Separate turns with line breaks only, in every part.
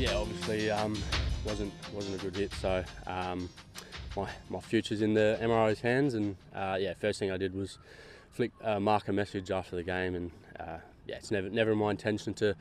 Yeah, obviously um, wasn't wasn't a good hit. So um, my my future's in the MRO's hands, and uh, yeah, first thing I did was flick uh, Mark a message after the game, and uh, yeah, it's never never my intention to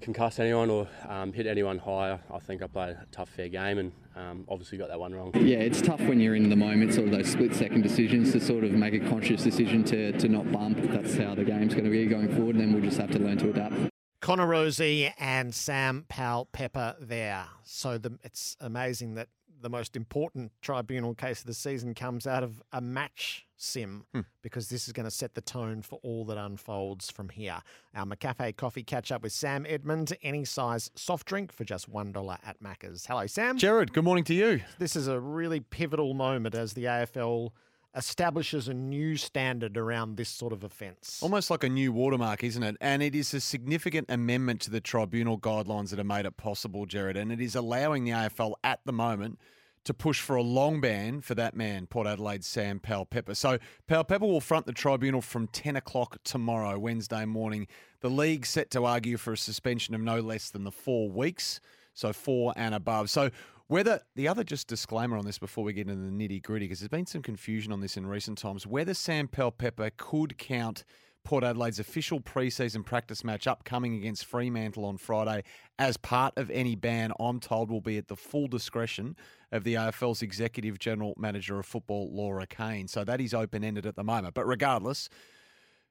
concuss anyone or um, hit anyone higher. I think I played a tough, fair game and um, obviously got that one wrong.
Yeah, it's tough when you're in the moment, sort of those split second decisions to sort of make a conscious decision to, to not bump. That's how the game's going to be going forward, and then we'll just have to learn to adapt.
Connor Rozee and Sam Powell Pepper there. So the, it's amazing that the most important tribunal case of the season comes out of a match sim
Hmm.
because this is going to set the tone for all that unfolds from here. Our McCafe coffee catch up with Sam Edmund, any size soft drink for just $1 at Macca's. Hello, Sam.
Jared, good morning to you.
This is a really pivotal moment as the AFL establishes a new standard around this sort of offence.
Almost like a new watermark, isn't it? And it is a significant amendment to the tribunal guidelines that have made it possible, Jared. And it is allowing the AFL at the moment to push for a long ban for that man, Port Adelaide's Sam Powell Pepper. So Powell Pepper will front the tribunal from 10 o'clock tomorrow, Wednesday morning. The league set to argue for a suspension of no less than the four weeks, so four and above. So whether the other just disclaimer on this before we get into the nitty gritty, because there's been some confusion on this in recent times, whether Sam Pepper could count Port Adelaide's official preseason practice match upcoming against Fremantle on Friday as part of any ban, I'm told will be at the full discretion of the AFL's Executive General Manager of Football, Laura Kane. So that is open ended at the moment. But regardless,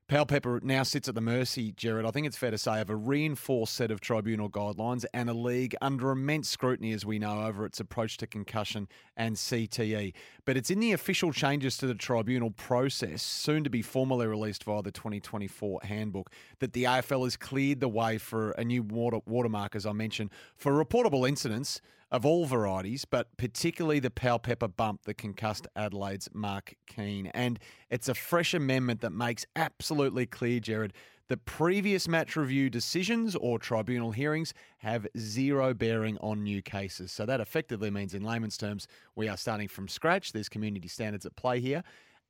Powell Pepper now sits at the mercy, Jared, I think it's fair to say, of a reinforced set of tribunal guidelines and a league under immense scrutiny, as we know, over its approach to concussion and CTE. But it's in the official changes to the tribunal process, soon to be formally released via the 2024 handbook, that the AFL has cleared the way for a new water, watermark, as I mentioned, for reportable incidents of all varieties, but particularly the Powell Pepper bump that concussed Adelaide's Mark Keane. And it's a fresh amendment that makes absolutely clear, Jared, that previous match review decisions or tribunal hearings have zero bearing on new cases. So that effectively means, in layman's terms, we are starting from scratch. There's community standards at play here.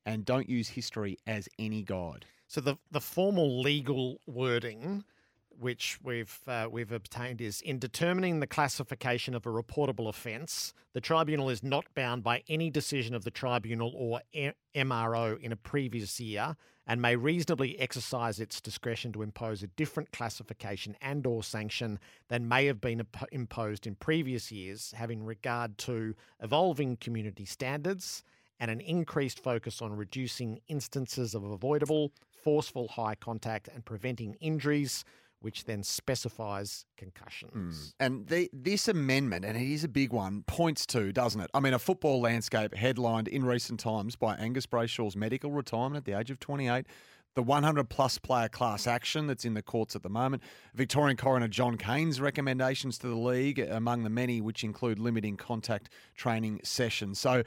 And don't use history as any guide.
So the the formal legal wording, which we've uh, we've obtained, is in determining the classification of a reportable offence, the tribunal is not bound by any decision of the tribunal or MRO in a previous year, and may reasonably exercise its discretion to impose a different classification and or sanction than may have been imp- imposed in previous years, having regard to evolving community standards and an increased focus on reducing instances of avoidable, forceful high contact and preventing injuries, which then specifies concussions. Mm.
And the, this amendment, and it is a big one, points to, doesn't it? I mean, a football landscape headlined in recent times by Angus Brayshaw's medical retirement at the age of 28, the 100 plus player class action that's in the courts at the moment, Victorian coroner John Cain's recommendations to the league, among the many which include limiting contact training sessions. So,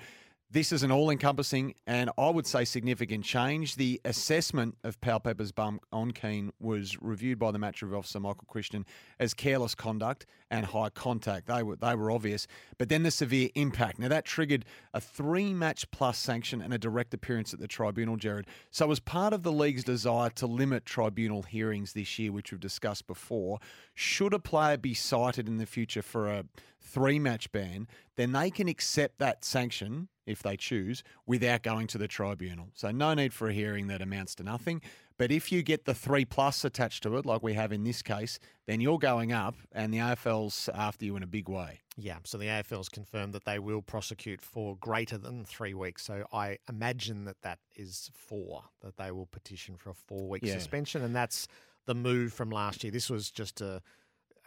this is an all encompassing and I would say significant change. The assessment of Powell Pepper's bump on Keane was reviewed by the match review officer Michael Christian as careless conduct and high contact. They were they were obvious. But then the severe impact. Now that triggered a three match plus sanction and a direct appearance at the tribunal, Jared. So as part of the league's desire to limit tribunal hearings this year, which we've discussed before, should a player be cited in the future for a three match ban, then they can accept that sanction if they choose, without going to the tribunal. So no need for a hearing that amounts to nothing. But if you get the three plus attached to it, like we have in this case, then you're going up, and the AFL's after you in a big way.
Yeah, so the AFL's confirmed that they will prosecute for greater than three weeks. So I imagine that that is four, that they will petition for a four week
Yeah.
suspension. And that's the move from last year. This was just a,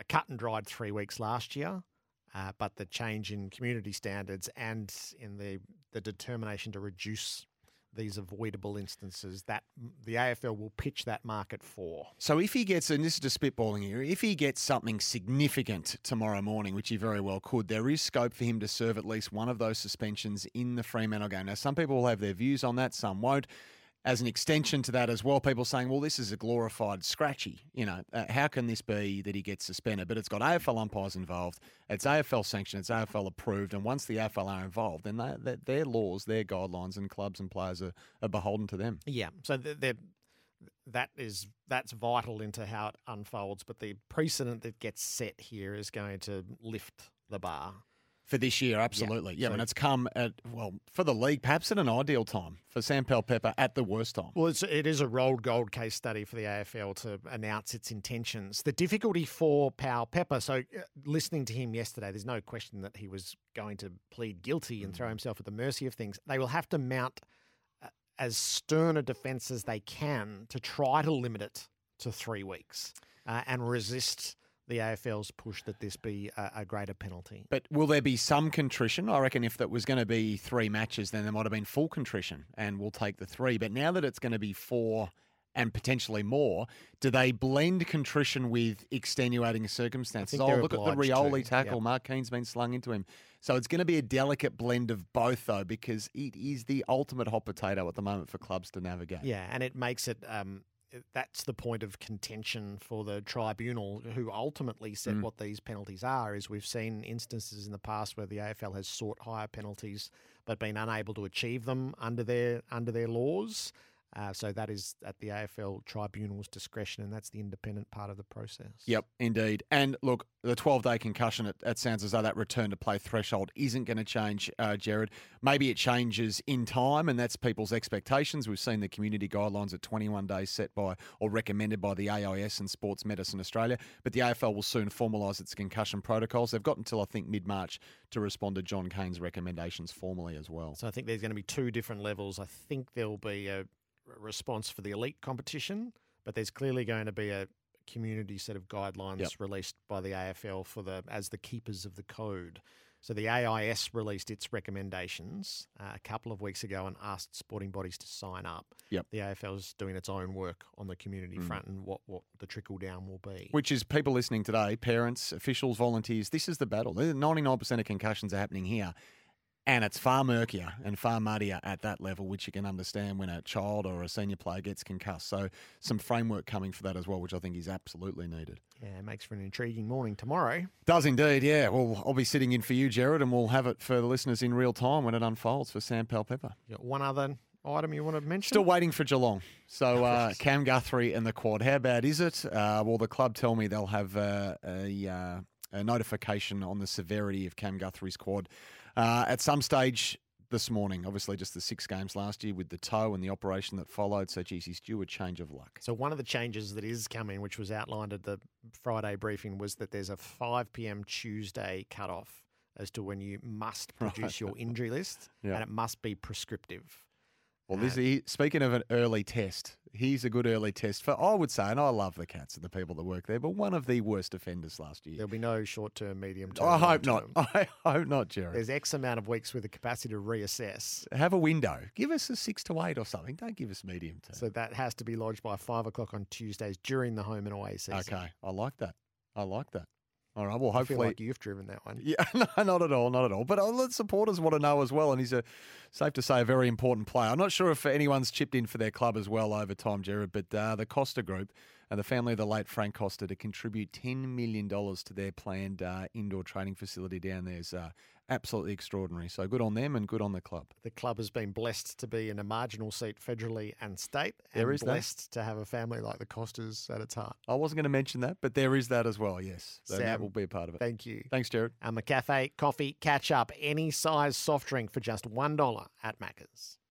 a cut and dried three weeks last year. Uh, but the change in community standards and in the, the determination to reduce these avoidable instances, that the AFL will pitch that market for.
So if he gets, and this is just spitballing here, if he gets something significant tomorrow morning, which he very well could, there is scope for him to serve at least one of those suspensions in the Fremantle game. Now, some people will have their views on that, some won't. As an extension to that as well, people saying, well, this is a glorified scratchy. You know, uh, how can this be that he gets suspended? But it's got AFL umpires involved. It's AFL sanctioned. It's AFL approved. And once the AFL are involved, then they, they, their laws, their guidelines, and clubs and players are, are beholden to them.
Yeah, so they're that is that's vital into how it unfolds. But the precedent that gets set here is going to lift the bar.
For this year, absolutely. Yeah,
So-
and it's come at, well, for the league, perhaps at an ideal time. For Sam Pepper at the worst time.
Well, it's, it is a rolled gold case study for the AFL to announce its intentions. The difficulty for Powell Pepper, so uh, listening to him yesterday, there's no question that he was going to plead guilty and throw himself at the mercy of things. They will have to mount uh, as stern a defence as they can to try to limit it to three weeks uh, and resist the AFL's push that this be a, a greater penalty.
But will there be some contrition? I reckon if that was going to be three matches, then there might have been full contrition, and we'll take the three. But now that it's going to be four and potentially more, do they blend contrition with extenuating circumstances? Oh, look at the
obliged to,
Rioli tackle.
yep.
Mark Keane's been slung into him. So it's going to be a delicate blend of both, though, because it is the ultimate hot potato at the moment for clubs to navigate.
Yeah, and it makes it. Um, it- that's the point of contention for the tribunal, who ultimately set
Mm.
what these penalties are. Is we've seen instances in the past where the AFL has sought higher penalties but been unable to achieve them under their under their laws. Uh, so that is at the AFL tribunal's discretion, and that's the independent part of the process.
Yep, indeed. And look, the 12 day concussion, it, it sounds as though that return to play threshold isn't going to change, uh, Jared. Maybe it changes in time, and that's people's expectations. We've seen the community guidelines at 21 days set by or recommended by the AIS and Sports Medicine Australia. But the AFL will soon formalise its concussion protocols. They've got until, I think, mid March to respond to John Cain's recommendations formally as well.
So I think there's going to be two different levels. I think there'll be a response for the elite competition, but there's clearly going to be a community set of guidelines
Yep.
released by the AFL for the as the keepers of the code. So the AIS released its recommendations uh, a couple of weeks ago and asked sporting bodies to sign up.
Yep.
The is doing its own work on the community
Mm.
front and what, what the trickle down will be.
Which is people listening today, parents, officials, volunteers. This is the battle. 99% of concussions are happening here. And it's far murkier and far muddier at that level, which you can understand when a child or a senior player gets concussed. So, some framework coming for that as well, which I think is absolutely needed.
yeah, it makes for an intriguing morning tomorrow.
Does indeed, yeah. Well, I'll be sitting in for you, Jared, and we'll have it for the listeners in real time when it unfolds for Sam Pepper.
You got one other item you want to mention?
Still waiting for Geelong. So uh, Cam Guthrie and the quad. How bad is it? Uh, well, the club tell me they'll have uh, a, uh, a notification on the severity of Cam Guthrie's quad uh, at some stage this morning. Obviously, just the six games last year with the toe and the operation that followed. So, geez, he's due a change of luck.
So one of the changes that is coming, which was outlined at the Friday briefing, was that there's a 5 p.m. Tuesday cutoff as to when you must produce your injury list,
Yeah.
and it must be prescriptive.
Well, this
Uh,
he, speaking of an early test, he's a good early test for. I would say, and I love the Cats and the people that work there, but one of the worst offenders last year.
There'll be no short-term, medium-term.
I hope not. I hope not, Jerry.
There's X amount of weeks with the capacity to reassess.
Have a window. Give us a six to eight or something. Don't give us medium term.
So that has to be lodged by five o'clock on Tuesdays during the home and away season.
Okay, I like that. I like that. All right. Well,
I feel
hopefully.
like you've driven that one.
yeah, no, not at all, not at all. But uh, the supporters want to know as well, and he's a safe to say a very important player. I'm not sure if anyone's chipped in for their club as well over time, Jared, but uh, the Costa Group and the family of the late Frank Costa to contribute $10 million to their planned uh, indoor training facility down there is uh, absolutely extraordinary. So good on them and good on the club.
The club has been blessed to be in a marginal seat federally and state,
There
and
is that.
blessed to have a family like the Costas at its heart.
I wasn't going to mention that, but there is that as well. Yes, So that will be a part of it.
Thank you.
Thanks, Jared.
Um, a cafe, coffee, catch up, any size soft drink for just $1 at Macca's.